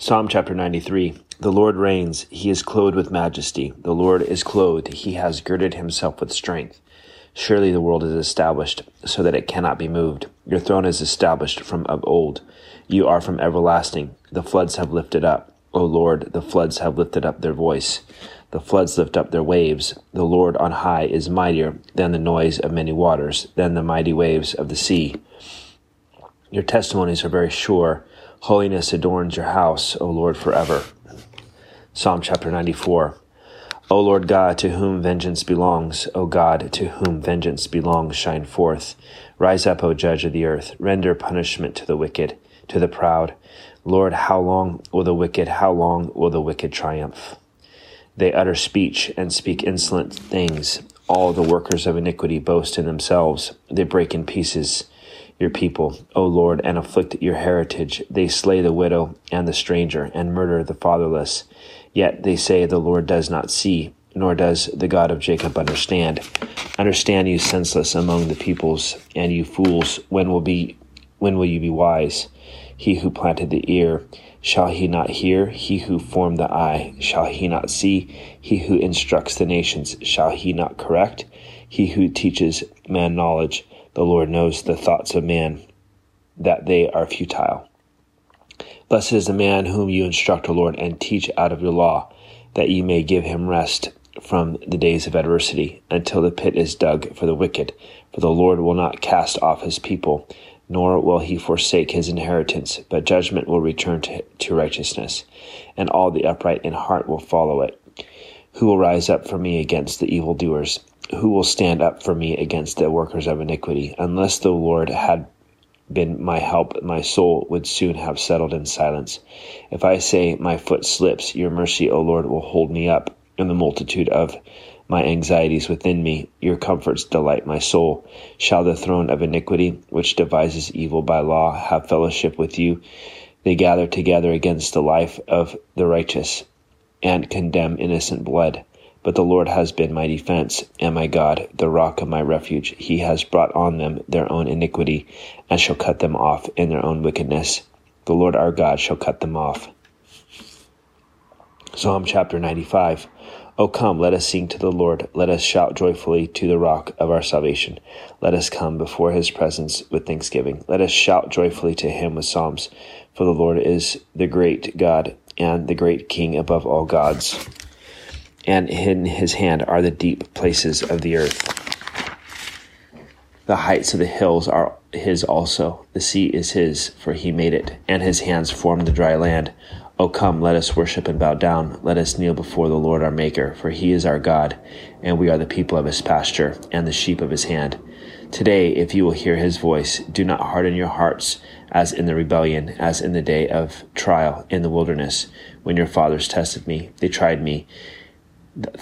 Psalm chapter 93 The Lord reigns, he is clothed with majesty. The Lord is clothed, he has girded himself with strength. Surely the world is established, so that it cannot be moved. Your throne is established from of old. You are from everlasting. The floods have lifted up. O Lord, the floods have lifted up their voice. The floods lift up their waves. The Lord on high is mightier than the noise of many waters, than the mighty waves of the sea. Your testimonies are very sure. Holiness adorns your house, O Lord, forever. Psalm chapter 94. O Lord God, to whom vengeance belongs, O God, to whom vengeance belongs, shine forth. Rise up, O judge of the earth. Render punishment to the wicked, to the proud. Lord, how long will the wicked, how long will the wicked triumph? They utter speech and speak insolent things. All the workers of iniquity boast in themselves. They break in pieces your people, O Lord, and afflict your heritage. They slay the widow and the stranger, and murder the fatherless. Yet they say the Lord does not see, nor does the God of Jacob understand. Understand, you senseless among the peoples, and you fools, when will be when will you be wise? He who planted the ear, shall he not hear? He who formed the eye, shall he not see? He who instructs the nations, shall he not correct? He who teaches man knowledge, the Lord knows the thoughts of man, that they are futile. Blessed is the man whom you instruct, O Lord, and teach out of your law, that ye may give him rest from the days of adversity, until the pit is dug for the wicked. For the Lord will not cast off his people, nor will he forsake his inheritance, but judgment will return to, to righteousness, and all the upright in heart will follow it. Who will rise up for me against the evildoers? Who will stand up for me against the workers of iniquity? Unless the Lord had been my help, my soul would soon have settled in silence. If I say, My foot slips, your mercy, O Lord, will hold me up. In the multitude of my anxieties within me, your comforts delight my soul. Shall the throne of iniquity, which devises evil by law, have fellowship with you? They gather together against the life of the righteous and condemn innocent blood. But the Lord has been my defense and my God, the rock of my refuge. He has brought on them their own iniquity, and shall cut them off in their own wickedness. The Lord our God shall cut them off. Psalm chapter 95. O come, let us sing to the Lord. Let us shout joyfully to the rock of our salvation. Let us come before his presence with thanksgiving. Let us shout joyfully to him with psalms. For the Lord is the great God and the great King above all gods and in his hand are the deep places of the earth. The heights of the hills are his also. The sea is his, for he made it, and his hands formed the dry land. O come, let us worship and bow down. Let us kneel before the Lord our Maker, for he is our God, and we are the people of his pasture, and the sheep of his hand. Today, if you will hear his voice, do not harden your hearts as in the rebellion, as in the day of trial in the wilderness, when your fathers tested me. They tried me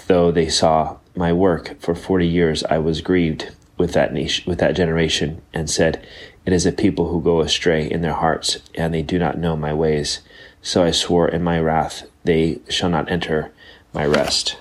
though they saw my work for forty years, I was grieved with that nation, with that generation, and said, "It is a people who go astray in their hearts, and they do not know my ways." So I swore in my wrath, they shall not enter my rest.